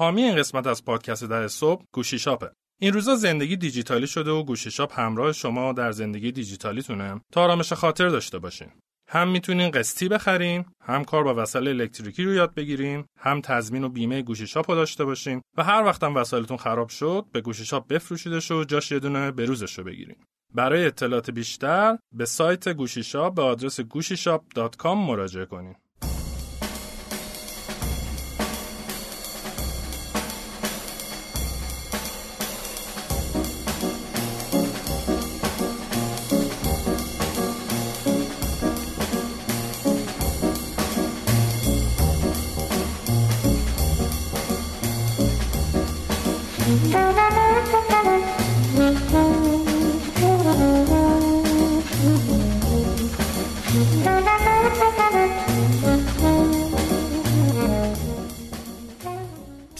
حامی این قسمت از پادکست در صبح گوشی شاپه. این روزا زندگی دیجیتالی شده و گوشی شاپ همراه شما در زندگی دیجیتالیتونه تا آرامش خاطر داشته باشین. هم می‌تونین قسطی بخرین، هم کار با وسایل الکتریکی رو یاد بگیرین، هم تضمین و بیمه گوشی شاپ رو داشته باشین و هر وقتم وسایلتون خراب شد به گوشی شاپ بفروشیدش و جاش یه دونه بروزش رو بگیرین. برای اطلاعات بیشتر به سایت گوشی شاپ به آدرس گوشیشاپ.com مراجعه کنین.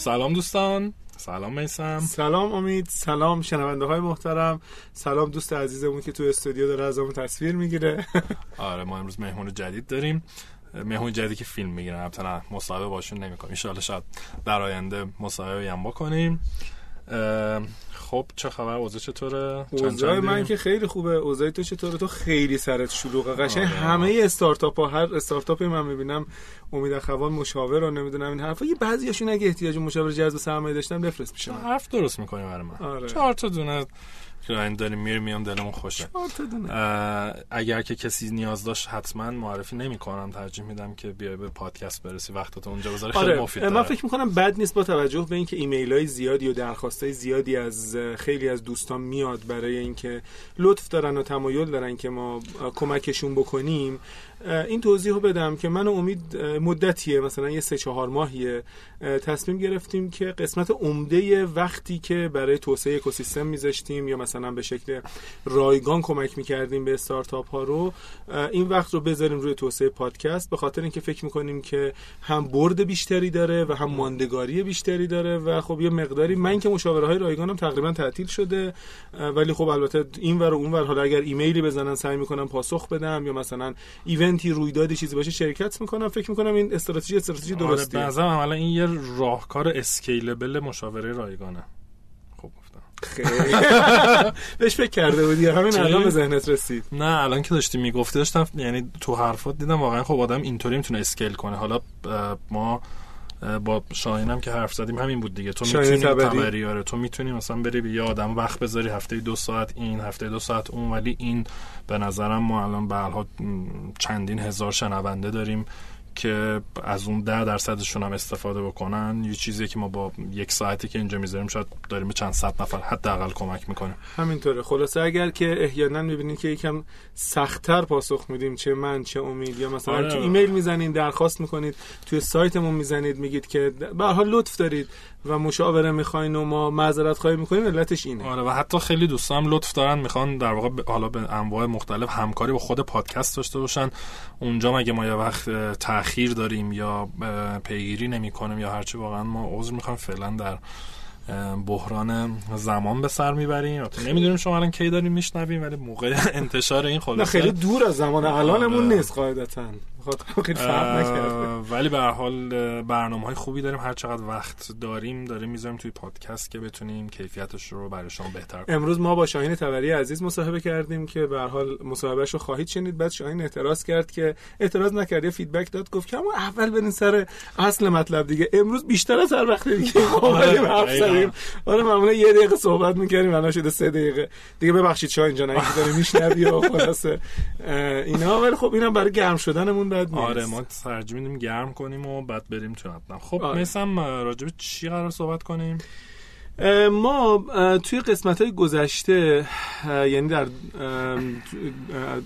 سلام دوستان. سلام میسم. سلام امید. سلام شنونده های محترم. سلام دوست عزیزمون که تو استودیو داره ازمون تصویر می‌گیره. آره ما امروز مهمون جدید داریم. مهمون جدیدی که فیلم می‌گیرن. البته مصاحبه باشون نمی‌کنیم. ان شاید در آینده مصاحبه هم بکنیم خب چه خبر؟ اوضاع چطوره؟ اوضاع من که خیلی خوبه. اوضاع تو چطوره؟ تو خیلی سرت شلوغه. قشنگ آره. همه استارتاپ ها هر استارتاپی من می‌بینم امید اخوان مشاور رو نمی‌دونم این حرفا یه بعضیاشون اگه احتیاج مشاور جذب سرمایه داشتن بفرست پیش من. حرف درست می‌کنی برای من. آره. چهار تا دونه client داریم میریم میام دلمون خوشه. اگر که کسی نیاز داشت حتما معرفی نمی‌کنم. ترجیح میدم که بیای به پادکست برسی. وقتت اونجا بذاری خیلی آره. مفید من فکر می‌کنم بد نیست با توجه به اینکه ایمیل های زیادی و درخواست های زیادی از خیلی از دوستان میاد برای اینکه لطف دارن و تمایل دارن که ما کمکشون بکنیم. این توضیح رو بدم که من امید مدتیه مثلا یه سه چهار ماهیه. تصمیم گرفتیم که قسمت عمده وقتی که برای توسعه اکوسیستم میذاشتیم یا مثلا به شکل رایگان کمک می‌کردیم به استارتاپ ها رو این وقت رو بذاریم روی توسعه پادکست. به خاطر اینکه فکر می‌کنیم که هم برد بیشتری داره و هم ماندگاری بیشتری داره و خب یه مقداری من که مشاوره های رایگانم تقریبا تعطیل شده ولی خب البته این ور و اون ور حالا اگر ایمیلی بزنن سعی می‌کنم پاسخ بدم یا مثلا event ی رویدادی چیزی باشه شرکت می‌کنم. فکر می‌کنم این استراتژی استراتژی آره، درستیه. آره عملا این یه راهکار scalable مشاوره رایگانه. خوب گفتم. بهش فکر کرده بودی. همین الان به ذهنت رسید. نه الان که داشتی می‌گفتی داشتم یعنی تو حرفات دیدم واقعا خب آدم اینطوری می‌تونه scale کنه. حالا ما با شاهینم که حرف زدیم همین بود دیگه. تو می‌تونی تبری. آره. تو می‌تونی مثلا بری به یه آدم وقت بذاری هفته دو ساعت این هفته دو ساعت اون ولی این به نظرم ما الان به چندین هزار شنونده داریم. که از اون ده درصدشون هم استفاده بکنن یه چیزی که ما با یک ساعتی که اینجا می‌ذاریم شاید داریم به چند صد نفر حداقل کمک می‌کنیم. همینطوره. خلاصه اگر که احیانا می‌بینید که یکم سختتر پاسخ میدیم چه من چه امید یا مثلا آره. تو ایمیل می‌زنید درخواست می‌کنید توی سایتمون می‌زنید میگید که به حال لطف دارید. و مشاوره می‌خواین و ما معذرت خواهی می‌کنیم علتش اینه. آره و حتی خیلی دوستان لطف دارن می‌خوان در واقع حالا به انواع مختلف همکاری با خود پادکست داشته باشن. اونجا مگه ما یه وقت تاخیر داریم یا پیگیری نمی‌کنیم یا هرچی واقعا ما عذر می‌خوام فعلا در بحران زمان به سر می‌بریم. نمی‌دونیم شما الان کی داریم میشنویم ولی موقع انتشار این خلاصه خیلی دور از زمان الانمون آره. نیست قاعدتا. ولی به هر حال برنامه های خوبی داریم. هر چقدر وقت داریم داریم می‌ذاریم توی پادکست که بتونیم کیفیتش رو برای شما بهتر کنیم. امروز ما با شاهین تبری عزیز مصاحبه کردیم که به هر حال مصاحبهش رو خواهید شنید. بعد شاهین اعتراض کرد که اعتراض نکرد یه فیدبک داد گفت که اول برین سر اصل مطلب دیگه. امروز بیشتر از هر وقت دیگه اومدیم حرف زدیم. آره معمولا یه دقیقه صحبت می‌کردیم الان شده سه دقیقه. دیگه ببخشید شاهین جان اگه داری میشنوی و خلاصه اینا. ولی خب اینم برای گرم شدنمون بد نیست. آره ما ترجیح میدیم گرم کنیم و بعد بریم تو متن خب آره. مثلا راجب چی قرار صحبت کنیم؟ ما توی قسمت های گذشته یعنی در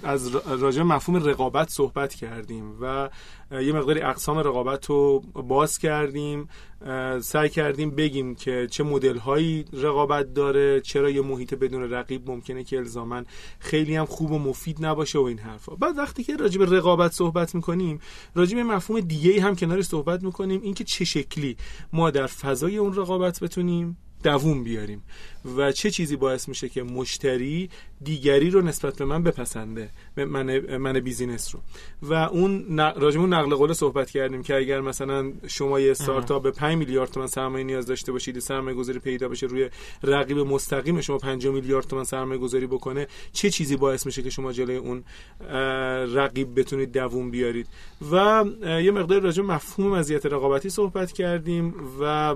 از راجع مفهوم رقابت صحبت کردیم و یه مقداری اقسام رقابت رو باز کردیم. سعی کردیم بگیم که چه مدل هایی رقابت داره چرا یه محیط بدون رقیب ممکنه که الزاما خیلی هم خوب و مفید نباشه و این حرفا. بعد وقتی که راجع به رقابت صحبت می‌کنیم راجع به مفهوم دیگه هم کنارش صحبت می‌کنیم اینکه چه شکلی ما در فضای اون رقابت بتونیم دووم بیاریم. و چه چیزی باعث میشه که مشتری دیگری رو نسبت به من بپسنده؟ من من بیزینس رو. و اون راجمون نقل قول صحبت کردیم که اگر مثلا شما یه استارتاپ به 5 5 میلیارد تومان سرمایه نیاز داشته باشید سرمایه گذاری پیدا بشه روی رقیب مستقیم شما 5 میلیارد تومان سرمایه گذاری بکنه چه چیزی باعث میشه که شما جلوی اون رقیب بتونید دووم بیارید؟ و یه مقدار راجع مفهوم مزیت رقابتی صحبت کردیم و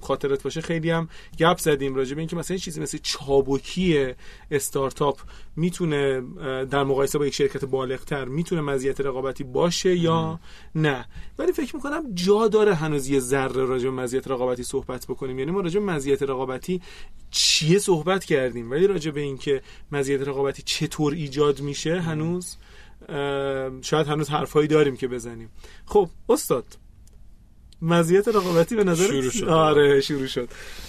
خاطرت باشه خیلی هم گپ زدیم راجع به اینکه مثلا چیزی مثل چابکی استارتاپ می‌تونه در مقایسه با یک شرکت بالغتر می‌تونه مزیت رقابتی باشه یا نه. ولی فکر می‌کنم جا داره هنوز یه ذره راجع به مزیت رقابتی صحبت بکنیم. یعنی ما راجع به مزیت رقابتی چیه صحبت کردیم؟ ولی راجع به اینکه مزیت رقابتی چطور ایجاد میشه هنوز شاید هنوز حرفهایی داریم که بزنیم. خب استاد مزیت رقابتی به نظر شروع شد. آره شروع شد.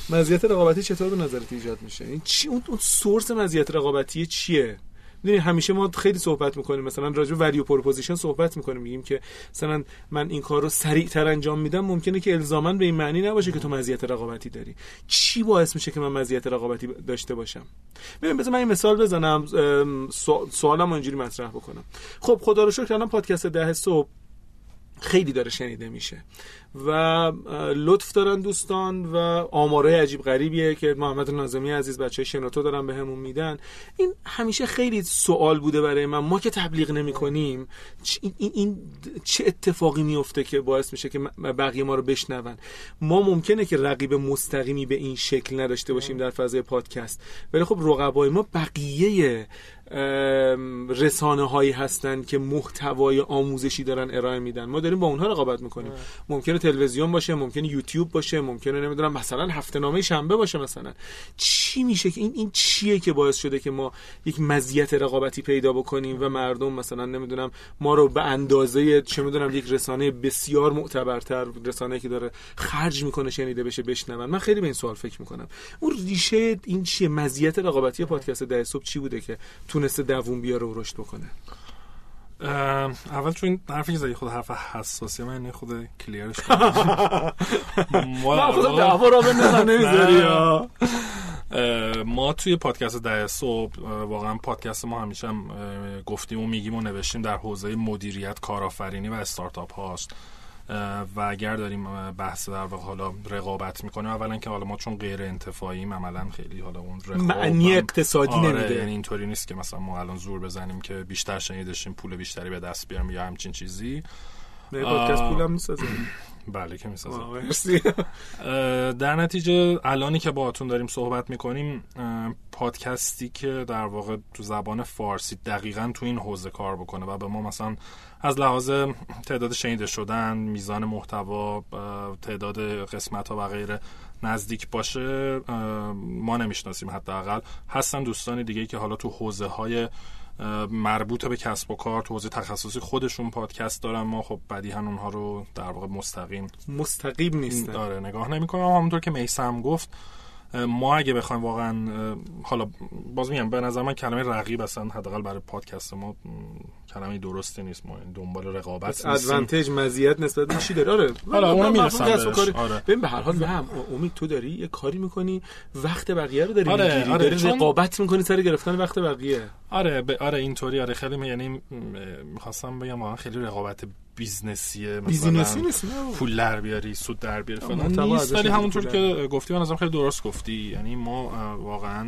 مزیت رقابتی چطور به نظرت ایجاد میشه؟ این چی؟ اون, source مزیت رقابتی چیه؟ می‌دونی همیشه ما خیلی صحبت می‌کنیم. مثلا راجع value proposition صحبت می‌کنیم. میگیم که مثلا من این کار رو سریعتر انجام میدم. ممکنه که الزاما به این معنی نباشه که تو مزیت رقابتی داری. چی باعث میشه که من مزیت رقابتی داشته باشم؟ ببین بذار من این مثال بزنم. سوالم اینجوری مطرح بکنم. خب خدا رو شکر الان پادکست ده صبح خیلی داره شنیده میشه. و لطف دارن دوستان و آماره عجیب غریبیه که محمد نازمی عزیز بچه شنوتو دارن به همون میدن. این همیشه خیلی سوال بوده برای من. ما که تبلیغ نمی کنیم این, این, چه اتفاقی میفته که باعث میشه که بقیه ما رو بشنون؟ ما ممکنه که رقیب مستقیمی به این شکل نداشته باشیم در فضای پادکست. ولی خب رقبای ما بقیه رسانه هایی هستن که محتوای آموزشی دارن ارائه میدن. ما داریم با اونها رقابت می‌کنیم. ممکنه تلویزیون باشه ممکنه یوتیوب باشه ممکنه نمی‌دونم مثلا هفته نامه شنبه باشه مثلا. چی میشه که این این چیه که باعث شده که ما یک مزیت رقابتی پیدا بکنیم و مردم مثلا نمی‌دونم ما رو به اندازه چه می‌دونم یک رسانه بسیار معتبرتر رسانه که داره خرج می‌کنه شنیده بشه بشنون. من خیلی به این سوال فکر می‌کنم. اون ریشه این چیه؟ مزیت رقابتی پادکست ده صبح چی بوده که تونسته دووم بیاره و رشد بکنه؟ اول چون حرفی که زدی خود حرف حساسی من خود کلیرش ما خود دعوا را به نمی‌ذاری ما توی پادکست ده صبح واقعا پادکست ما همیشه هم گفتیم و میگیم و نوشتیم در حوزه مدیریت کارآفرینی و استارتاپ هاست. و اگر داریم بحث در واقع حالا رقابت می‌کنیم اولا که حالا ما چون غیر انتفاعیم عملا خیلی حالا اون رقابت معنی اقتصادی آره نمیده. یعنی اینطوری نیست که مثلا ما الان زور بزنیم که بیشتر شنیدشیم پول بیشتری به دست بیاریم یا همچین چیزی. پادکست پولم می‌سازه بله که می‌سازه در نتیجه الانی که باهاتون داریم صحبت می‌کنیم پادکستی که در واقع تو زبان فارسی دقیقا تو این حوزه کار بکنه و به ما مثلا از لحاظ تعداد شنیده شدن میزان محتوا تعداد قسمت ها و غیره نزدیک باشه ما نمی‌شناسیم حداقل. هستن دوستان دیگه که حالا تو حوزه های مربوط به کسب و کار تو حوزه تخصصی خودشون پادکست دارن. ما خب بدیهن اونها رو در واقع مستقیم مستقیم نیستن. داره نگاه نمی‌کنم. همونطور که میسم گفت ما اگه بخوایم واقعا حالا باز میگم به نظر من کلمه رقیب اصلا حداقل برای پادکست ما کلمه درستی نیست. ما دنبال رقابت ادوانتج مزیت نسبت به چی داره؟ آره. حالا اون می‌رسم آره. ببین به هر حال نه امید تو داری یه کاری می‌کنی وقت بقیه رو داری آره. می‌گیری. آره. داری رقابت می‌کنی سر گرفتن وقت بقیه. آره ب... آره اینطوری. آره خیلی یعنی می‌خواستم بگم واقعا خیلی رقابت business یه business ی نیست پول در بیاری سود در بیاری فلان. نیست ولی همونطور که گفتی من خیلی درست گفتی. یعنی ما واقعا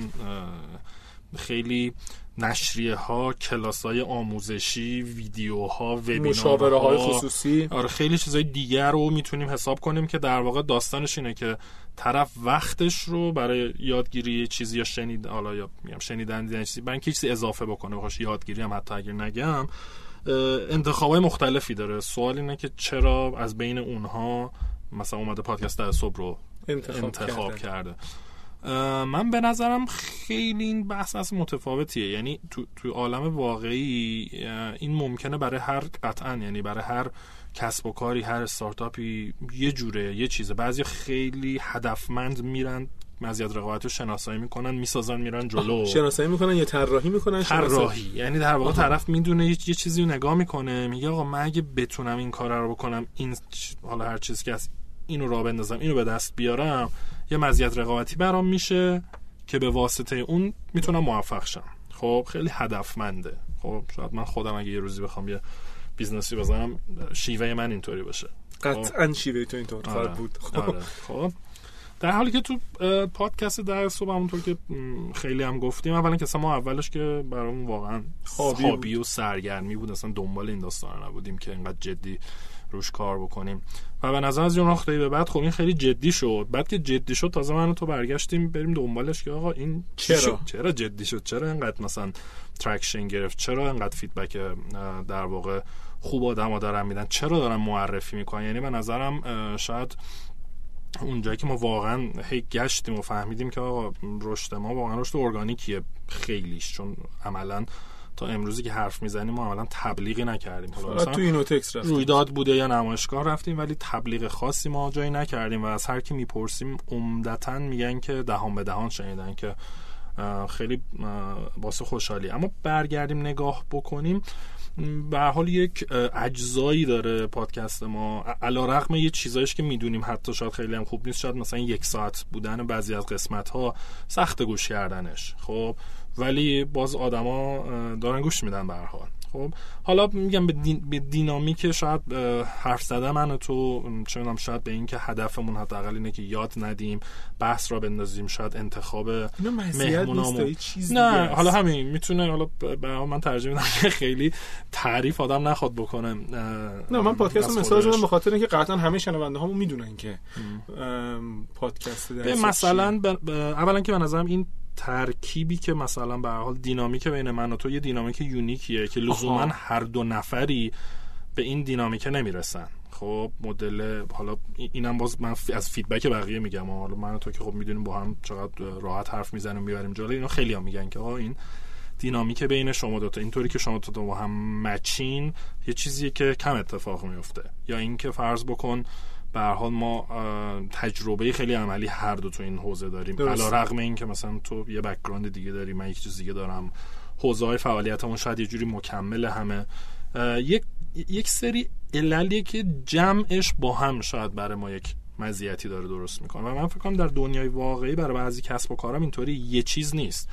خیلی نشریه ها کلاس های آموزشی ویدیوها مشاوره های خصوصی. آره خیلی چیزای دیگر رو می‌تونیم حساب کنیم که در واقع داستانش اینه که طرف وقتش رو برای یادگیری چیزی یا شنید حالا یا میگم شنیدن دیدن چیزی برای چیزی اضافه بکنه بخوش یادگیری هم حتی اگر نگم انتخابای مختلفی داره. سوال اینه که چرا از بین اونها مثلا اومده پادکست در صبح رو انتخاب, انتخاب کرده. من به نظرم خیلی این بحث از متفاوتیه. یعنی تو, تو عالم واقعی این ممکنه برای هر قطعا یعنی برای هر کسب و کاری هر استارتاپی یه جوره یه چیزه. بعضی خیلی هدفمند میرن مزیت رقابت رو شناسایی می‌کنن می‌سازن میرن جلو. شناسایی می‌کنن یا طراحی می‌کنن؟ طراحی. یعنی در واقع طرف می‌دونه یه چیزی رو نگاه می‌کنه میگه آقا من اگه بتونم این کار رو بکنم این حالا هر چیزی که از اینو را بندازم اینو به دست بیارم یه مزیت رقابتی برام میشه که به واسطه اون می‌تونم موفق شم. خب خیلی هدفمنده. خب شاید من خودم اگه یه روزی بخوام یه business ی بزنم شیوه من اینطوری باشه. قطعا شیوه تو اینطور آره. بود. خب. خب؟ در حالی که تو پادکست ده صبح همونطور که خیلی هم گفتیم اولا که ما اولش که برامون واقعا hobby و سرگرمی بود. اصلا دنبال این داستان نبودیم که اینقدر جدی روش کار بکنیم. و به نظر از اون به بعد خب این خیلی جدی شد. بعد که جدی شد تازه من تو برگشتیم بریم دنبالش که آقا این چرا؟ چرا جدی شد؟ چرا اینقدر مثلا traction گرفت؟ چرا اینقدر feedback در واقع خوب آدما دارن میدن؟ چرا دارن معرفی می‌کنن؟ یعنی به نظرم شاید اونجایی که ما واقعا هی گشتیم و فهمیدیم که آقا رشد ما واقعا رشد ارگانیکیه خیلیش. چون عملا تا امروزی که حرف می‌زنیم ما عملا تبلیغی نکردیم. حالا تو اینوتکس رفتیم. رویداد بوده یا نمایشگاه رفتیم ولی تبلیغ خاصی ما جایی نکردیم و از هر کی می‌پرسیم عمدتا میگن که دهان به دهان شنیدن که خیلی واسه خوشحالی. اما برگردیم نگاه بکنیم. به حال یک اجزایی داره پادکست ما. علا رقم یه چیزایش که می‌دونیم حتی شاید خیلی هم خوب نیست شاید مثلا یک ساعت بودن بعضی از قسمت ها سخت گوش کردنش. خب ولی باز آدما دارن گوش میدن به حال. خب. حالا میگم به, دین، به دینامیک شاید حرف زده من تو چه می‌دونم شاید به این که هدفمون حداقل اینه که یاد ندیم بحث را بندازیم شاید انتخاب مهمونامون. نه حالا همین می‌تونه حالا به من ترجیح میدم که خیلی تعریف آدم نخواد بکنه نه من پادکست مثال زدم به خاطر اینکه قطعا همه شنونده هامون می‌دونن که پادکست مثلا اولا که به نظرم این ترکیبی که مثلا به حال دینامیک بین من و تو یه دینامیک یونیکیه که لزوما هر دو نفری به این دینامیک نمی‌رسن. خب مدل حالا اینم باز من از feedback بقیه میگم. حالا من و تو که خب می‌دونیم با هم چقدر راحت حرف می‌زنیم می‌بریم جلو اینو خیلی هم میگن که آقا این دینامیک بین شما دوتا اینطوری که شما دوتا با هم match ین یه چیزیه که کم اتفاق میفته یا اینکه فرض بکن به حال ما تجربه خیلی عملی هر دو تو این حوزه داریم. علی رغم این که مثلا تو یه background دیگه داری من یک چیز دیگه دارم. حوزه های فعالیتمون شاید یه جوری مکمل همه. یک یک سری عللیه که جمعش با هم شاید برای ما یک مزیتی داره درست می‌کنه. و من فکر کنم در دنیای واقعی برای بعضی کسب و کارم اینطوری یه چیز نیست.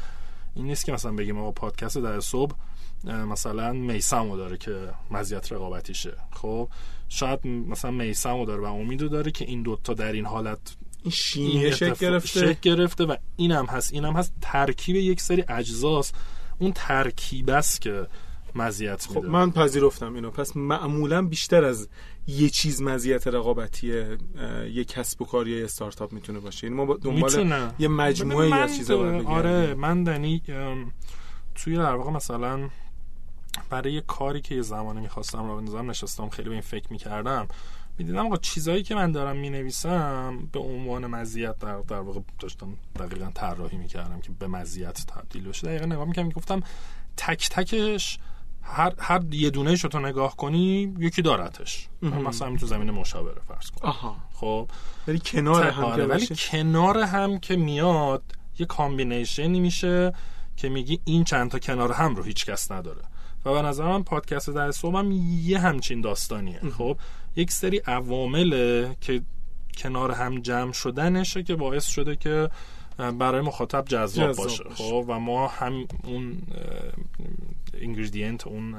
این نیست که مثلا بگیم آقا پادکست در صبح مثلا میسمو داره که مزیت رقابتیشه. خب؟ شاید مثلا میسمو داره و امیدو داره که این دوتا در این حالت این شینه شکل گرفته. شکل گرفته و اینم هست. اینم هست ترکیب یک سری اجزاست. اون ترکیب است که مزیت خب من پذیرفتم اینو. پس معمولا بیشتر از یه چیز مزیت رقابتی یه کسب و کار یا استارتاپ می‌تونه باشه. این یعنی ما دنبال یه مجموعه از چیزا آره من دنی توی در واقع مثلا برای یه کاری که یه زمانی می‌خواستم را بندازم نشستم خیلی به این فکر می‌کردم. می‌دیدم آقا چیزایی که من دارم می‌نویسم به عنوان مزیت در, در واقع داشتم دقیقا طراحی می‌کردم که به مزیت تبدیل بشه. دقیقا نگاه می‌کردم می‌گفتم تک تکش هر هر یه دونه تو نگاه کنی یکی دارتش. مثلا همین تو زمین مشاوره فرض کن. آها. خب؟ ولی کنار هم آره، ولی کنار هم که میاد یه combination ی میشه که میگی این چند تا کنار هم رو هیچ کس نداره. و به نظر من پادکست ده صبح هم یه همچین داستانیه. خب یک سری عوامله که کنار هم جمع شدنشه که باعث شده که برای مخاطب جذاب, باشه. خب و ما هم اون اینگریدینت اون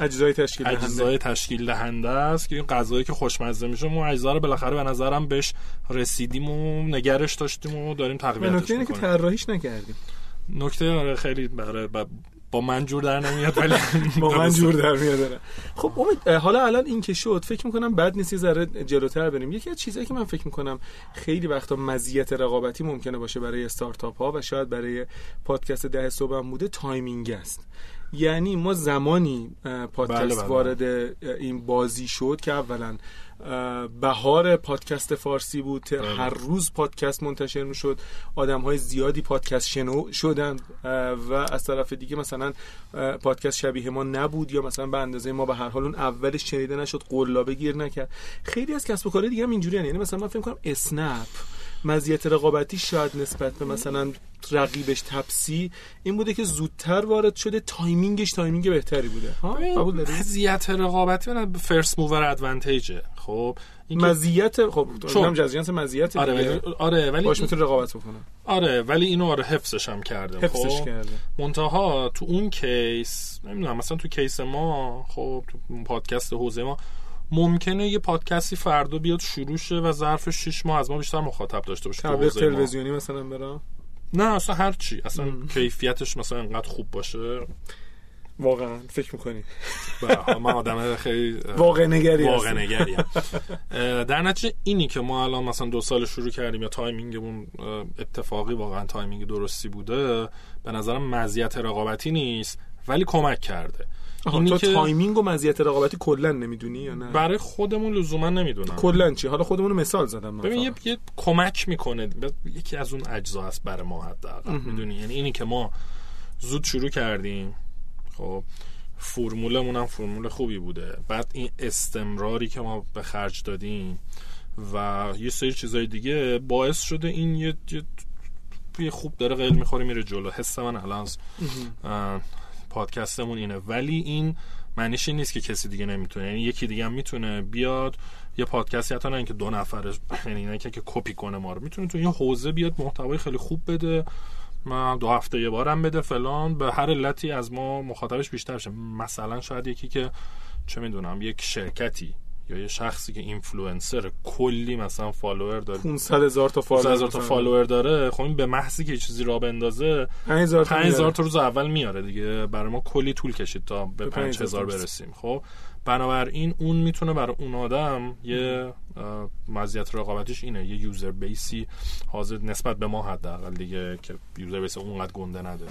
اجزای تشکیل دهنده. اجزای تشکیل دهنده است که این غذایی که خوشمزه میشه ما اجزا رو بالاخره به نظرم بهش رسیدیم و نگرش داشتیم و داریم تقویتش می‌کنیم که طراحیش نکردیم. نکته آره خیلی برای با من جور در نمیاد ولی با من جور در میاد خب امید حالا الان این که شد فکر می‌کنم بد نیست یه ذره جلوتر بریم. یکی از چیزایی که من فکر می‌کنم خیلی وقتا مزیت رقابتی ممکنه باشه برای استارتاپ ها و شاید برای پادکست ده صبح هم بوده timing است. یعنی ما زمانی پادکست بله، بله. وارد این بازی شد که اولا بهار پادکست فارسی بود بله. هر روز پادکست منتشر می شد آدم های زیادی پادکست شنو شدن و از طرف دیگه مثلا پادکست شبیه ما نبود یا مثلا به اندازه ما به هر حال اون اولش شنیده نشد قلابه گیر نکرد خیلی از کسب و کارهای دیگه هم اینجوری یعنی مثلا من فکر کنم اسنپ مزیت رقابتی شاید نسبت به مثلا رقیبش تپسی این بوده که زودتر وارد شده timing ش timing بهتری بوده. مزیت رقابتی اون first mover advantage ه. خب مزیت خب چون جزئیات مزیت آره ولی آره ولی باش می‌تونه رقابت بکنه آره ولی اینو آره حفظش هم کرده. حفظش خب کرده. منتها تو اون case نمی‌دونم مثلا تو case ما خب تو پادکست حوزه ما ممکنه یه پادکستی فردا بیاد شروع شه و ظرف 6 ماه از ما بیشتر مخاطب داشته باشه تبلیغ تلویزیونی مثلا برا نه اصلا هر چی. اصلا کیفیتش مثلا انقدر خوب باشه. واقعا فکر می‌کنی؟ من آدم خیلی واقع نگری واقع نگری در نتیجه اینی که ما الان مثلا دو سال شروع کردیم یا timing مون اتفاقی واقعا timing درستی بوده به نظرم مزیت رقابتی نیست ولی کمک کرده. تو که timing و مزیت رقابتی کلا نمی‌دونی یا نه؟ برای خودمون لزوما نمی‌دونم. کلا چی؟ حالا خودمون مثال زدم ببین یه،, یه کمک می‌کنه. یکی از اون اجزا است برای ما حداقل می‌دونی؟ یعنی اینی که ما زود شروع کردیم. خب فرمولمون هم فرمول خوبی بوده. بعد این استمراری که ما به خرج دادیم و یه سری چیزای دیگه باعث شده این یه, یه خوب داره قل می‌خوره میره جلو. حس من الان پادکستمون اینه. ولی این معنیش این نیست که کسی دیگه نمی‌تونه. یعنی یکی دیگه هم می‌تونه بیاد یه پادکستی حتی نه اینکه دو نفره یعنی نه که کپی کنه ما رو. می‌تونه تو این حوزه بیاد محتوای خیلی خوب بده. ما دو هفته یه بارم بده فلان. به هر علتی از ما مخاطبش بیشتر شه. مثلا شاید یکی که چه می‌دونم یک شرکتی یا یه شخصی که اینفلوئنسر کلی مثلا follower داره. 500 هزار تا follower هزار تا follower داره. خب این به محضی که چیزی را بندازه 5000 تا روز اول میاره دیگه. برای ما کلی طول کشید تا به 5000 برسیم. خب بنابراین اون می‌تونه برای اون آدم یه مزیت رقابتیش اینه. یه یوزر بیسی حاضر نسبت به ما حداقل دیگه که یوزر بیس اونقدر گنده نداره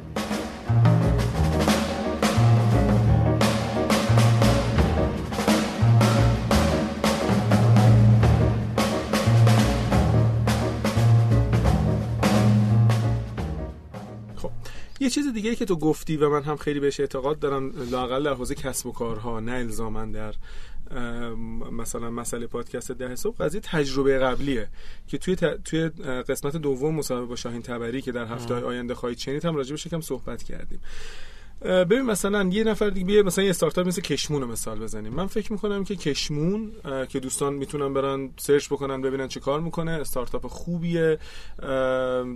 چیز دیگه که تو گفتی و من هم خیلی بهش اعتقاد دارم لاقل در حوزه کسب و کارها نه الزاما در مثلا مسئله پادکست ده صبح قضیه تجربه قبلیه که توی توی قسمت دوم مصاحبه با شاهین تبری که در هفته آینده خواهید شنید هم راجبش یکم صحبت کردیم. ببین مثلا یه نفر دیگه بیه مثلا یه استارتاپ مثل کشمون رو مثال بزنیم. من فکر می‌کنم که کشمون که دوستان می‌تونن برن سرچ بکنن ببینن چه کار می‌کنه. استارتاپ خوبیه.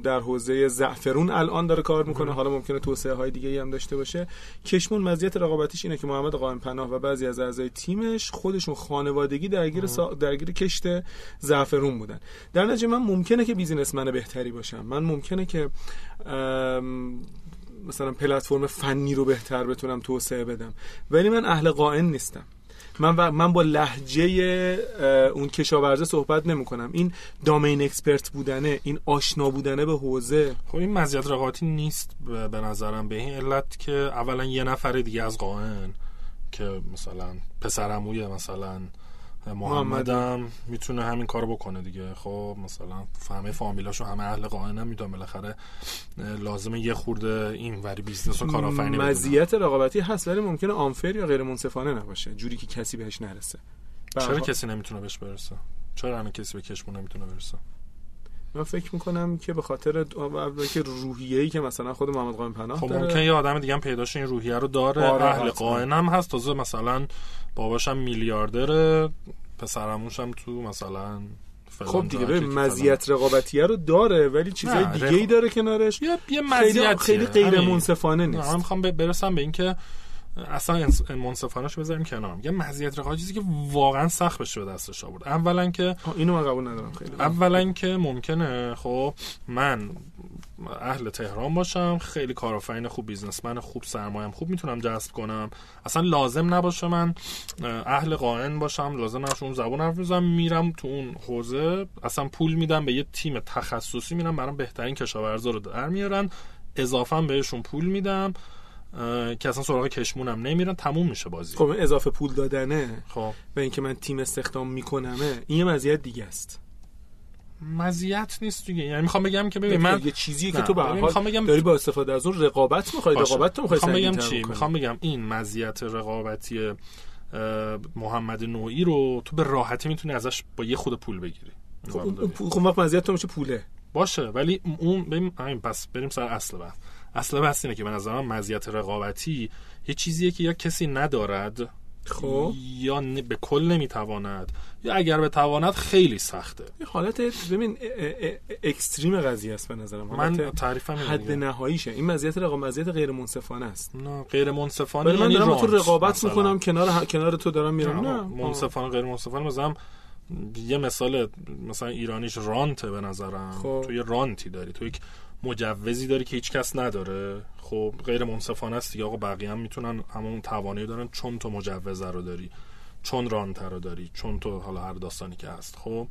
در حوزه زعفرون الان داره کار می‌کنه. حالا ممکنه توسعه های دیگه هم داشته باشه. کشمون مزیت رقابتیش اینه که محمد قائم پناه و بعضی از اعضای تیمش خودشون خانوادگی درگیر سا... درگیر کشت زعفرون بودن. در نتیجه من ممکنه که بیزینسمن بهتری باشم. من ممکنه که مثلا پلتفرم فنی رو بهتر بتونم توسعه بدم. ولی من اهل قائن نیستم. من من با لحجه اون کشاورزه صحبت نمی کنم این domain expert بودنه این آشنا بودنه به حوزه. خب این مزیت رقابتی نیست به نظرم. به این علت که اولا یه نفر دیگه از قائن که مثلا پسرعموی مثلا محمدم می‌تونه همین کارو بکنه دیگه. خب مثلا همه فامیلاشو همه اهل قائن هم می‌دونم. بالاخره لازمه یه خورده این وری business و کارآفرینی مزیت رقابتی هست ولی ممکنه unfair یا غیر منصفانه نباشه. جوری که کسی بهش نرسه. چرا کسی نمی‌تونه بهش برسه؟ چرا همه کسی به کشمون نمی‌تونه برسه؟ من فکر می‌کنم که به خاطر که روحیه ای که مثلا خود محمد قائم پناه خب ممکن یه آدم دیگه هم پیداش این روحیه رو داره. آره اهل قائن هم هست. تازه مثلا باباشم میلیاردره پسرموش هم تو مثلا خب دیگه به مزیت رقابتیه رو داره ولی چیزای دیگه ای داره کنارش. یه, یه مزیت خیلی غیر منصفانه نیست. من می‌خوام برسم به اینکه اصلا منصفانهش بذاریم کنار. یه مزیت رقابت چیزی که واقعا سخت بشه به دستش آورد. اولا که اینو من قبول ندارم. خیلی اولا که ممکنه خب من اهل تهران باشم خیلی کارآفرین خوب بیزنسمن خوب سرمایه‌ام خوب می‌تونم جذب کنم. اصلا لازم نباشه من اهل قائن باشم لازم نباشه اون زبون حرف بزنم میرم تو اون حوزه اصلا پول میدم به یه تیم تخصصی میرم برام بهترین کشاورزا رو در میارن اضافه بهشون پول میدم. که اصلا سراغ کشمونم نمیرن تموم میشه بازی. خب اضافه پول دادنه. خب. و اینکه من تیم استخدام میکنمه این یه مزیت دیگه است. مزیت نیست دیگه. یعنی می‌خوام بگم که ببین من یه چیزی که تو به هر حال بگم... داری با استفاده از اون رقابت می‌خوای رقابت تو می‌خوای بگم چی؟ می‌خوام بگم این مزیت رقابتی محمد نوعی رو تو به راحتی می‌تونی ازش با یه خود پول بگیری. خب اون خب وقت مزیت تو میشه پوله. باشه ولی اون بریم پس بریم سر اصل بحث اصل بحث اینه که به نظر من مزیت رقابتی یه چیزیه که یا کسی ندارد خب. یا به کل نمی‌تواند یا اگر بتواند خیلی سخته. حالت ببین اکستریم قضیه است به نظرم. من تعریفم حد نهاییشه. این مزیت رقابت مزیت غیر منصفانه است. نه غیر منصفانه من یعنی دارم تو رقابت می‌کنم کنار کنار تو دارم میرم. نه منصفانه غیر منصفانه مثلا یه مثال مثلا ایرانیش رانته به نظرم. خب. تو یه رانتی داری تو یک مجوزی داری که هیچ کس نداره. خب غیر منصفانه است دیگه. آقا بقیه هم می‌تونن همون توانایی دارن. چون تو مجوز رو داری چون رانتر رو داری چون تو حالا هر داستانی که هست. خب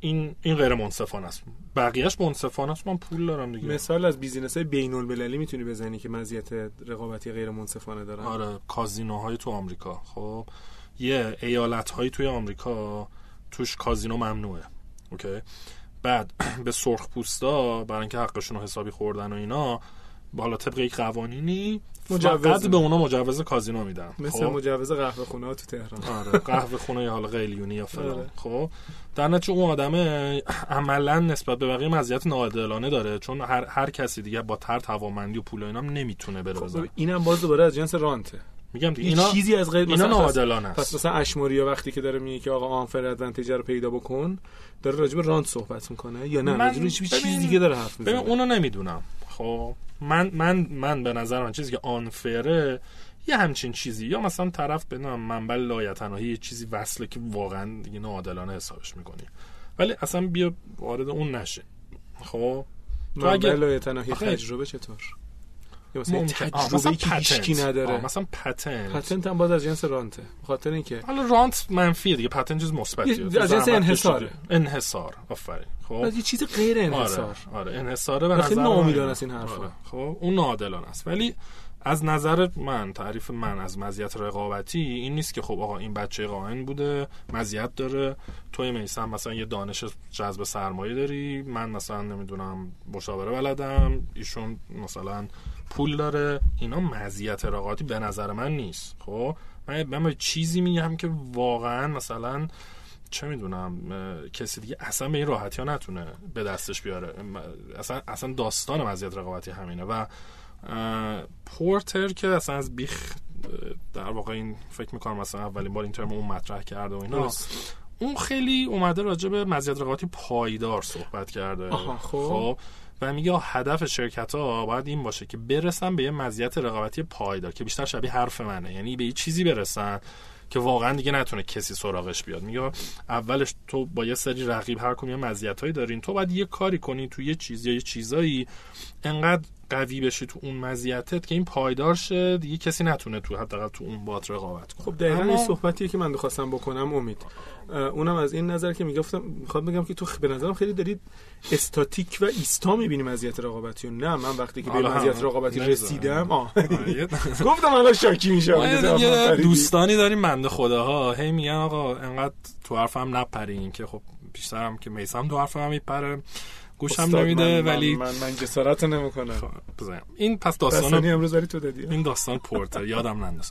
این این غیر منصفانه است. بقیهش منصفانه است. من پول دارم دیگه. مثال از بیزینس های بین المللی می‌تونی بزنی که مزیت رقابتی غیر منصفانه دارن؟ آره کازینوهای تو آمریکا. خب یه ایالت هایی توی آمریکا توش کازینو ممنوعه. اوکی؟ بعد به سرخ پوستا برای اینکه حقشون رو حسابی خوردن و اینا حالا طبق یک قوانینی مجوز به اونا مجوز کازینو میدن. مثل خب؟ مجوز قهوه خونه ها تو تهران. آره قهوه خونه یا حالا قیلیونی یا فلان. آره. خب؟ در نتیجه اون آدم عملا نسبت به بقیه مزیت ناعادلانه داره چون هر هر کسی دیگه با تر توانمندی و پول و اینا نمی‌تونه بره خب اینم باز دوباره از جنس رانته. میگم دیگه اینا چیزی از غیر اینا ناعادلانه پس مثلا اشموریا وقتی که داره میگه که آقا آنفر ادوانتیج رو پیدا بکن داره راجع به راند صحبت می‌کنه یا نه؟ راجع به چیز دیگه داره حرف می‌زنه. ببین اونو نمی‌دونم. خب من من من به نظر من چیزی که آنفره یه همچین چیزی. یا مثلا طرف به نام منبع لایتناهی یه چیزی وصله که واقعا دیگه ناعادلانه حسابش می‌کنی. ولی اصلا بیا وارد اون نشه. خب؟ تو اگه لایتناهی تجربه چطور؟ مثلا تجربه که هیچکی نداره. مثلا پتنت پتنت هم باز از جنس رانته بخاطر اینکه حالا رانت منفیه دیگه. پتنت چیز مثبتیه. از جنس انحصاره انحصار. آفرین. خب. یه چیز غیر انحصار. آره, آره انحصاره به نظر ناامیدانه است این حرفا. آره. خب اون ناعادلانه است. ولی از نظر من تعریف من از مزیت رقابتی این نیست که خب آقا این بچه قائن بوده مزیت داره. توی میسم مثلا یه دانش جذب سرمایه داری. من مثلا نمی‌دونم مشاوره بلدم. ایشون مثلا پول داره. اینا مزیت رقابتی به نظر من نیست. خب من من چیزی میگم که واقعا مثلا چه می‌دونم کسی دیگه اصلا به این راحتی ها نتونه به دستش بیاره. اصلا اصلا داستان مزیت رقابتی همینه. و پورتر که اصلا از بیخ در واقع این فکر می‌کنم مثلا اولین بار این ترم اون مطرح کرده و اینا. اون خیلی اومده راجع به مزیت رقابتی پایدار صحبت کرده. خب. و میگه هدف شرکت ها باید این باشه که برسن به یه مزیت رقابتی پایدار که بیشتر شبیه حرف منه. یعنی به یه چیزی برسن که واقعا دیگه نتونه کسی سراغش بیاد. میگه اولش تو با یه سری رقیب هر کدوم یه مزیتایی دارین. تو باید یه کاری کنی تو یه چیز یه چیزایی انقدر قوی بشی تو اون مزیتت که این پایدار شه دیگه کسی نتونه تو حداقل تو اون بات رقابت کنه. خب دقیقاً این صحبتیه که من خواستم بکنم امید. اونم از این نظر که می‌گفتم می‌خواد بگم که تو به نظرم خیلی دارید استاتیک و ایستا می‌بینی مزیت رقابتی و نه من وقتی که به مزیت رقابتی رسیدم آه. گفتم الان شاکی میشم. دوستانی داریم بنده خداها. هی میگن آقا انقدر تو حرفم نپرین که خب بیشترم که میسم تو حرفم میپره. گوشم نمیده ولی من من جسارت نمی‌کنم. خب، این پس داستان امروز ولی تو دادی. این داستان پورتر یادم ننداز.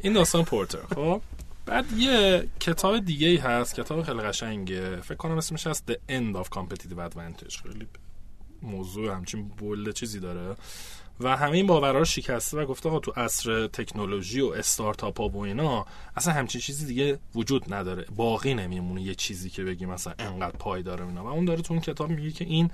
این داستان پورتر خب؟ بعد یه کتاب دیگه ای هست کتاب خیلی قشنگه. فکر کنم اسمش هست The End of Competitive Advantage. خیلی موضوع همچین بولد چیزی داره. و همه این باورها رو شکسته و گفته آقا تو عصر تکنولوژی و استارتاپ ها و اینا اصلا همچین چیزی دیگه وجود نداره. باقی نمیمونه یه چیزی که بگیم مثلا انقدر پایداره اینا. و اون داره تو اون کتاب میگه که این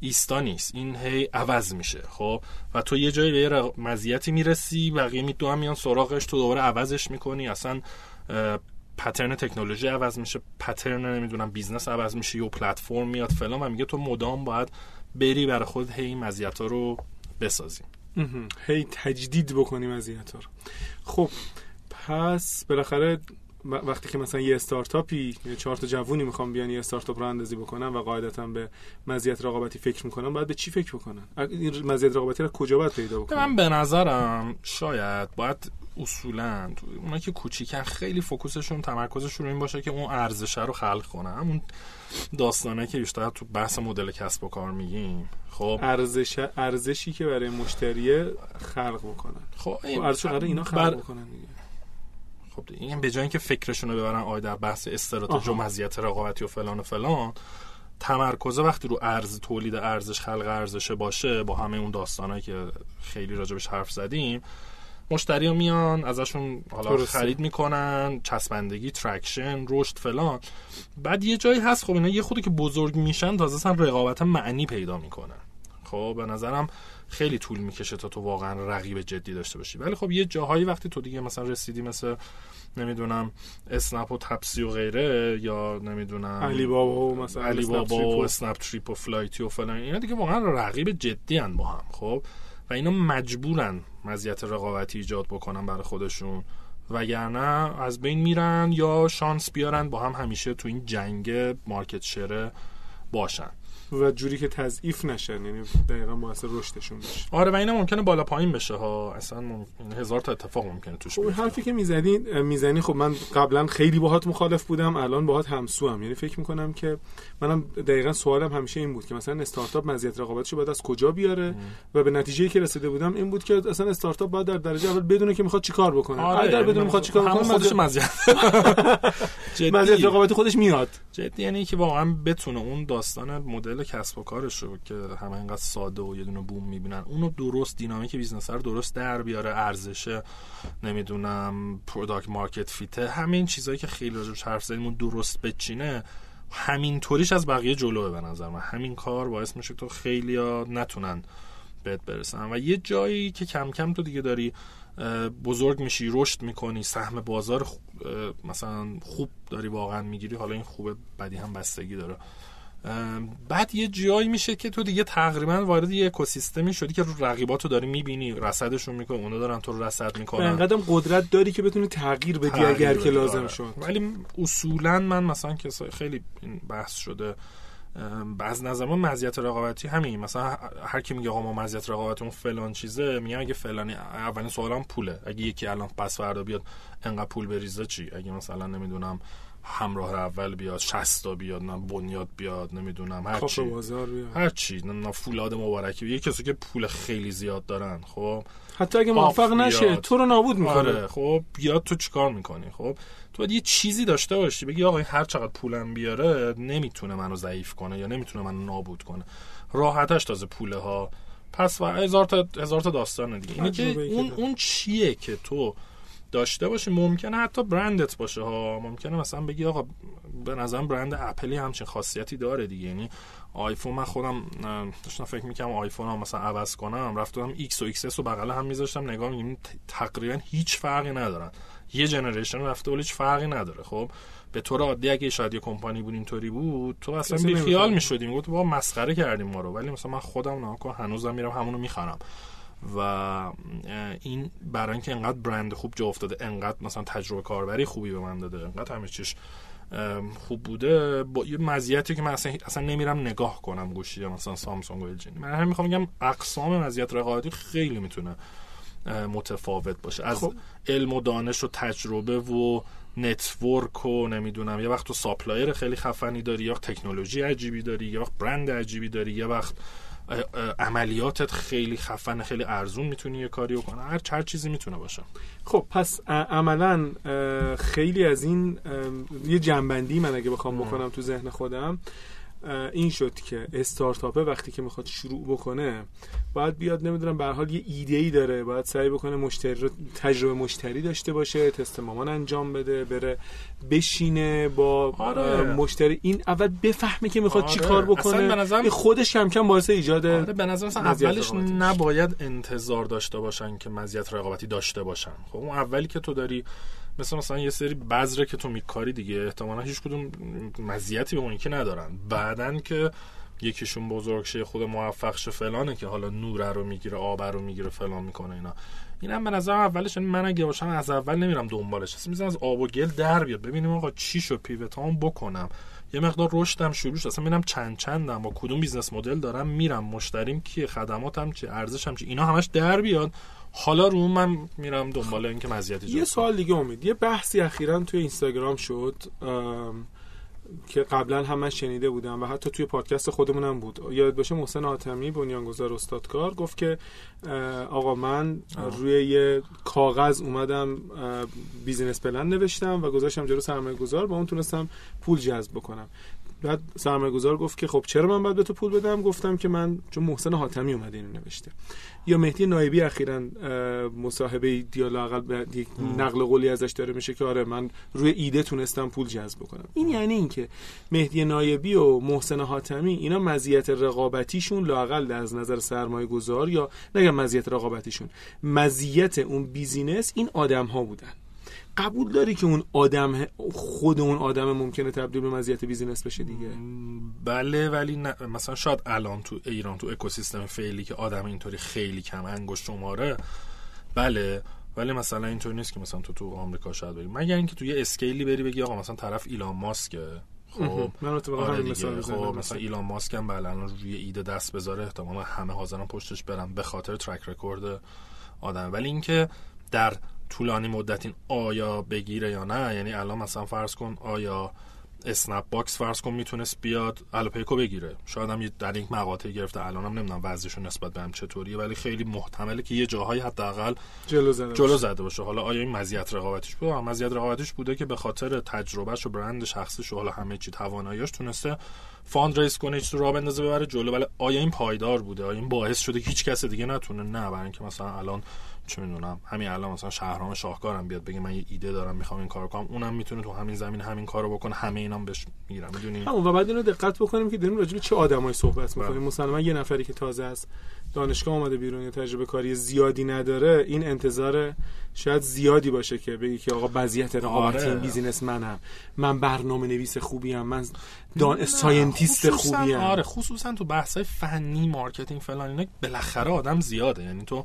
ایستا نیست. این هی عوض میشه. خب؟ و تو یه جایی به مزیتی می‌رسی بقیه می هم میان سراغش تو دوباره عوضش می‌کنی. اصلا pattern تکنولوژی عوض میشه pattern نمی‌دونم business عوض میشه یه پلتفرم میاد فلان و میگه تو مدام باید بری برای خود هی مزیت ها رو بسازیم. هی تجدید بکنیم ها رو خب پس بالاخره وقتی که مثلا یه استارتاپی چهار تا جوونی می‌خوام بیان یه استارتاپ رو اندازی بکنن و قاعدتا به مزیت رقابتی فکر می‌کنن باید به چی فکر بکنن؟ این مزیت رقابتی رو کجا باید پیدا بکنن؟ من به نظرم شاید باید اصولا اونا که کوچیکن خیلی فوکوسشون تمرکزشون این باشه که اون ارزش رو خلق کنن. همون داستانه که بیشتر تو بحث مدل کسب و کار میگیم. خب. ارزش ارزشی که برای مشتری خلق بکنن. خب این ارزش اینا خلق بکنن دیگه. خب این به جای اینکه فکرشون رو ببرن آی در بحث استراتژی و مزیت رقابتی و فلان و فلان تمرکز وقتی رو ارز تولید ارزش خلق ارزش باشه با همه اون داستانهایی که خیلی راجبش حرف زدیم مشتری ها میان ازشون حالا خرید می‌کنن چسبندگی traction رشد فلان. بعد یه جایی هست خب اینا یه خورده که بزرگ میشن تازه رقابت معنی پیدا می‌کنن. خب به نظرم خیلی طول می‌کشه تا تو واقعا رقیب جدی داشته باشی. ولی خب یه جاهایی وقتی تو دیگه مثلا رسیدی مثل نمی‌دونم اسنپ و تپسی و غیره یا نمی‌دونم علی بابا و مثلا علی بابا و اسنپ تریپ و فلایتی و فلان اینا دیگه واقعا رقیب جدی هن با هم خب؟ و اینا مجبورن مزیت رقابتی ایجاد بکنن برای خودشون. وگرنه از بین میرن یا شانس بیارن با هم همیشه تو این جنگ market share ه باشن. و جوری که تضعیف نشن یعنی دقیقا باعث رشدشون بشه. آره و اینا ممکنه بالا پایین بشه ها. اصلا ممکنه هزار تا اتفاق ممکنه توش خب حرفی که می‌زنی می‌زنی خب من قبلا خیلی باهات مخالف بودم الان باهات همسو هم یعنی فکر می‌کنم که منم دقیقا سوالم همیشه این بود که مثلا استارتاپ مزیت رقابتشو باید از کجا بیاره؟ و به نتیجه که رسیده بودم این بود که اصلا استارتاپ باید در درجه اول بدونه که می‌خواد چیکار بکنه. آره در بدون می‌خواد چیکار بکنه خودش مزیت. مزیت رقابتی خودش میاد. جدی یعنی که واقعا بتونه اون داستان مدل کسب و کارش رو که همه اینقدر ساده و یه دونه بوم می‌بینن اونو درست دینامیک business رو درست در بیاره ارزش نمی‌دونم product market fit ه همین چیزهایی که خیلی راجبش حرف زدیم درست بچینه همین طوریش از بقیه جلوئه به نظر من. همین کار باعث میشه تو خیلی ها نتونن بهت برسن. و یه جایی که کم کم تو دیگه داری بزرگ میشی رشد می‌کنی سهم بازار مثلا خوب داری واقعا می‌گیری. حالا این خوبه بدی هم بستگی داره. بعد یه جایی میشه که تو دیگه تقریبا وارد یه اکوسیستمی شدی که رو رقیباتو داری می‌بینی رصدشون می‌کنه اونا دارن تو رو رصد می‌کنن. انقدر قدرت داری که بتونی تغییر بدی اگر که لازم آره. شد. ولی اصولا من مثلا که خیلی این بحث شده. بعض نظر من مزیت رقابتی همین مثلا هر کی میگه آقا ما مزیت رقابتمون فلان چیزه میگه اگه فلانی اولین سوالم پوله. اگه یکی الان پس فردا بیاد انقدر پول بریزه چی؟ اگه مثلا نمی‌دونم همراه اول بیاد 60 تا بیاد نه بنیاد بیاد نمی‌دونم هر چی. بازار بیاد. هر چی نه فولاد مبارکی. یه کسی که پول خیلی زیاد دارن خب؟ حتی اگه موفق نشه تو رو نابود می‌کنه. آره خب؟ بیاد تو چیکار می‌کنی خب؟ تو باید یه چیزی داشته باشی. بگی آقا هر چقدر پولم بیاره نمی‌تونه منو ضعیف کنه یا نمی‌تونه منو نابود کنه. راحتش تازه پوله ها پس و هزار تا هزار تا داستان دیگه. اینه که اون اون چیه که تو داشته باشه ممکنه حتی برندت باشه ها. ممکنه مثلا بگی آقا به نظرم برند اپلی همچین خاصیتی داره دیگه. یعنی آیفون من خودم داشتم فکر می‌کنم آیفون هم مثلا عوض کنم. رفتم X و XS و بغل هم میذاشتم نگاه میگم تقریبا هیچ فرقی ندارن. یه generation رفته ولی هیچ فرقی نداره. خب به طور عادی اگه شاید یه کمپانی بود اینطوری بود تو اصلا بی خیال می‌شدی می‌گفت با مسخره کردیم ما رو. ولی مثلا من خودم نه هنوزم میرم همونو می‌خرم. و این برای اینکه انقدر برند خوب جا افتاده انقدر مثلا تجربه کاربری خوبی به من داده انقدر همه چیش خوب بوده با یه مزیتی که من اصلا, اصلا نمیرم نگاه کنم گوشی مثلا سامسونگ و ال‌جی من همین می‌خوام بگم اقسام مزیت رقابتی خیلی می‌تونه متفاوت باشه از خب. علم و دانش و تجربه و network و نمی‌دونم یه وقت تو supplier خیلی خفنی داری یا تکنولوژی عجیبی داری یا وقت برند عجیبی داری یا وقت عملیاتت خیلی خفن خیلی ارزون می‌تونی یه کاری کنه هر هر چیزی می‌تونه باشه. خب پس عملا خیلی از این یه جنبندی من اگه بخوام بکنم تو ذهن خودم. این شد که استارتاپه وقتی که می‌خواد شروع بکنه باید بیاد نمی‌دونم به حال یه ایده ای داره. باید سعی بکنه مشتری رو تجربه مشتری داشته باشه تست مامان انجام بده بره بشینه با آره. مشتری. این اول بفهمه که می‌خواد آره. چی کار بکنه. نظرم... خودش کم کم باعث ایجاد آره به نظر اولش نباید انتظار داشته باشن که مزیت رقابتی داشته باشن. خب اون اولی که تو داری مثل مثلا یه سری بذره که تو میکاری دیگه احتمالا هیچ کدوم مزیتی به اون که ندارن. بعدن که یکیشون بزرگ شه خود موفق شه فلانه که حالا نوره رو می‌گیره آب رو می‌گیره فلان می‌کنه اینا. اینم به نظر اولش یعنی من اگه باشم از اول نمیرم دنبالش. اصلا می‌زنم از آب و گل در بیاد. ببینیم آقا چی شد pivot ام بکنم. یه مقدار رشدم شروع شد. اصلا ببینم چند چندم با کدوم business model دارم میرم. مشتریم کیه؟ خدماتم چی ارزشم چی اینا همش در بیاد. حالا رو من میرم دنبال اینکه مزیتی یه سوال دیگه امید. یه بحثی اخیرا توی اینستاگرام شد که قبلا هم من شنیده بودم و حتی توی پادکست خودمونم بود. یاد باشه محسن آتمی بنیانگذار استادکار گفت که آقا من روی یه کاغذ اومدم بیزینس پلن نوشتم و گذاشتم جلو سرمایه گذار با اون تونستم پول جذب بکنم. بعد سرمایه گذار گفت که خب چرا من باید به تو پول بدم؟ گفتم که من چون محسن حاتمی اومده اینو نوشته. یا مهدی نایبی اخیرا مصاحبه دیالوگ نقل قولی ازش داره میشه که آره من روی ایده تونستم پول جذب بکنم. این یعنی اینکه مهدی نایبی و محسن حاتمی اینا مزیت رقابتیشون لاقل از نظر سرمایه گذار یا نگم مزیت رقابتیشون مزیت اون business این آدم ها بودن. قبول داری که اون آدم خود اون آدم ممکنه تبدیل به مزیت business بشه دیگه؟ بله ولی مثلا شاید الان تو ایران تو اکوسیستم فعلی که آدم اینطوری خیلی کم انگشت شماره. بله ولی مثلا اینطور نیست که مثلا تو تو آمریکا شاید بری. مگر اینکه تو یه scale ی بری بگی آقا مثلا طرف ایلان ماسکه. خب من آره مثال خب مثلا ایلان ماسک هم بله الان روی ایده دست بذاره. احتمالا همه حاضرن پشتش برن. به خاطر track record آدم. ولی اینکه در طولانی مدت این آیا بگیره یا نه؟ یعنی الان مثلا فرض کن آیا اسنپ باکس فرض کن می‌تونست بیاد الوپیکو بگیره. شاید هم در این مقاطع گرفته. الان هم نمی‌دونم وضعشون نسبت به هم چطوریه ولی خیلی محتمله که یه جاهایی حداقل جلو زده جلو زده باشه. حالا آیا این مزیت رقابتیش بوده مزیت رقابتیش بوده که به خاطر تجربهش و برند شخصیش و حالا همه چی تواناییش تونسته fund raise کنه هیچ راه بندازه ببره جلو. ولی آیا این پایدار بوده؟ آیا این باعث شده هیچ کس دیگه نتونه؟ نه برای اینکه مثلا الان چه می‌دونم همین الان مثلا شهرام شاهکارم بیاد بگه من یه ایده دارم می‌خوام این کارو کنم اونم می‌تونه تو همین زمین همین کارو بکنه همه اینام بهش می‌گیرن می‌دونی؟ و بعد اینو دقت بکنیم که داریم راجع به چه آدمایی صحبت می‌کنیم. بله. مثلا یه نفری که تازه از دانشگاه اومده بیرون یا تجربه کاری زیادی نداره این انتظار شاید زیادی باشه که بگی که آقا مزیت رقابتی آره. businessman م. من برنامه نویس خوبی ام من data scientist خوبی ام آره خصوصا تو بحث فنی marketing فلان اینا بالاخره آدم زیاده. یعنی تو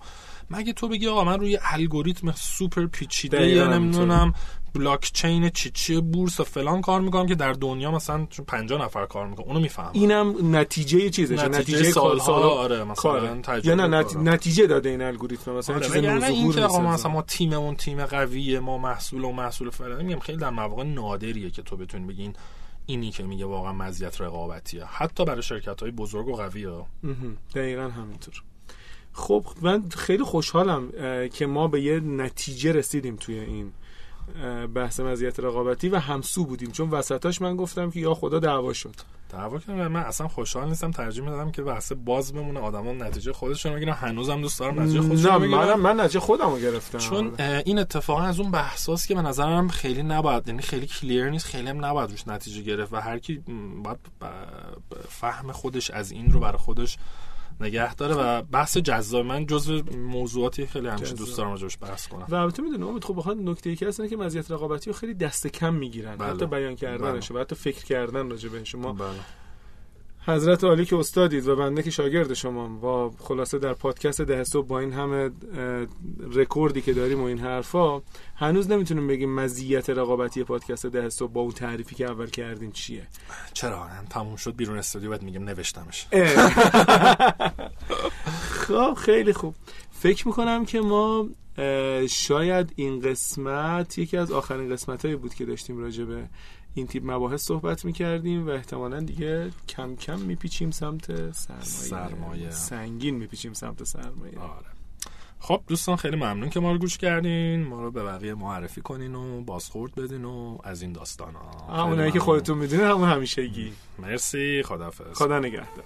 مگه تو بگی آقا من روی الگوریتم سوپر پیچیده یا نمی‌دونم بلاک چین چی چی بورس و فلان کار می‌کنم که در دنیا مثلا 50 نفر کار می‌کنه اونو میفهم اینم نتیجه چیزشه نتیجه, نتیجه سالها آره مثلا یا نه نتیجه داده این الگوریتم مثلا آره. چیز یعنی این که آقا مثلا ما تیممون تیم قویه ما محصول و محصول فلان میگم خیلی در مواقع نادریه که تو بتونی بگین اینی که میگه واقعا مزیت رقابتیه. حتی برای شرکت های بزرگ و قویه. دقیقا همینطور. خب من خیلی خوشحالم که ما به یه نتیجه رسیدیم توی این بحث مزیت رقابتی و همسو بودیم. چون وسطاش من گفتم که یا خدا دعوا شد. دعوا کردم. من اصلا خوشحال نیستم. ترجیح می‌دادم که بحث باز بمونه آدما نتیجه خودشون بگیرن. هنوزم دوست دارم نتیجه خودشون بگیرن. من من نتیجه خودمو گرفتم. چون این اتفاقا از اون بحثاست که به نظرم خیلی نباید یعنی خیلی کلیر نیست. خیلی هم نباید روش نتیجه گرفت و هر کی باید فهم خودش از این رو برای خودش نگه داره و بحث جذاب من جزو موضوعاتی خیلی همیشه دوست دارم راجعش بحث کنم و البته می‌دونم امید خب بخواد نکته ای که هست که مزیت رقابتی رو خیلی دست کم می‌گیرن بله. حتی بیان کردنش بله. و حتی فکر کردن راجع بهش ما بله. حضرت عالی که استادید و بنده که شاگرد شما. و خلاصه در پادکست ده صبح با این همه رکوردی که داریم و این حرفا هنوز نمی‌تونیم بگیم مزیت رقابتی پادکست ده صبح با اون تعریفی که اول کردیم چیه. چرا؟ هم تموم شد بیرون استودیو بعد میگم نوشتمش. خب خیلی خوب. فکر می‌کنم که ما شاید این قسمت یکی از آخرین قسمت هایی بود که داشتیم راجع به این تیپ مباحث صحبت می‌کردیم و احتمالا دیگه کم کم میپیچیم سمت سرمایه, سرمایه. سنگین میپیچیم سمت سرمایه. آره. خب دوستان خیلی ممنون که ما رو گوش کردین. ما رو به بقیه معرفی کنین و بازخورد بدین و از این داستان ها همونایی که خودتون می‌دونین همون همیشگی. مرسی. خدافظ خدا نگهدار.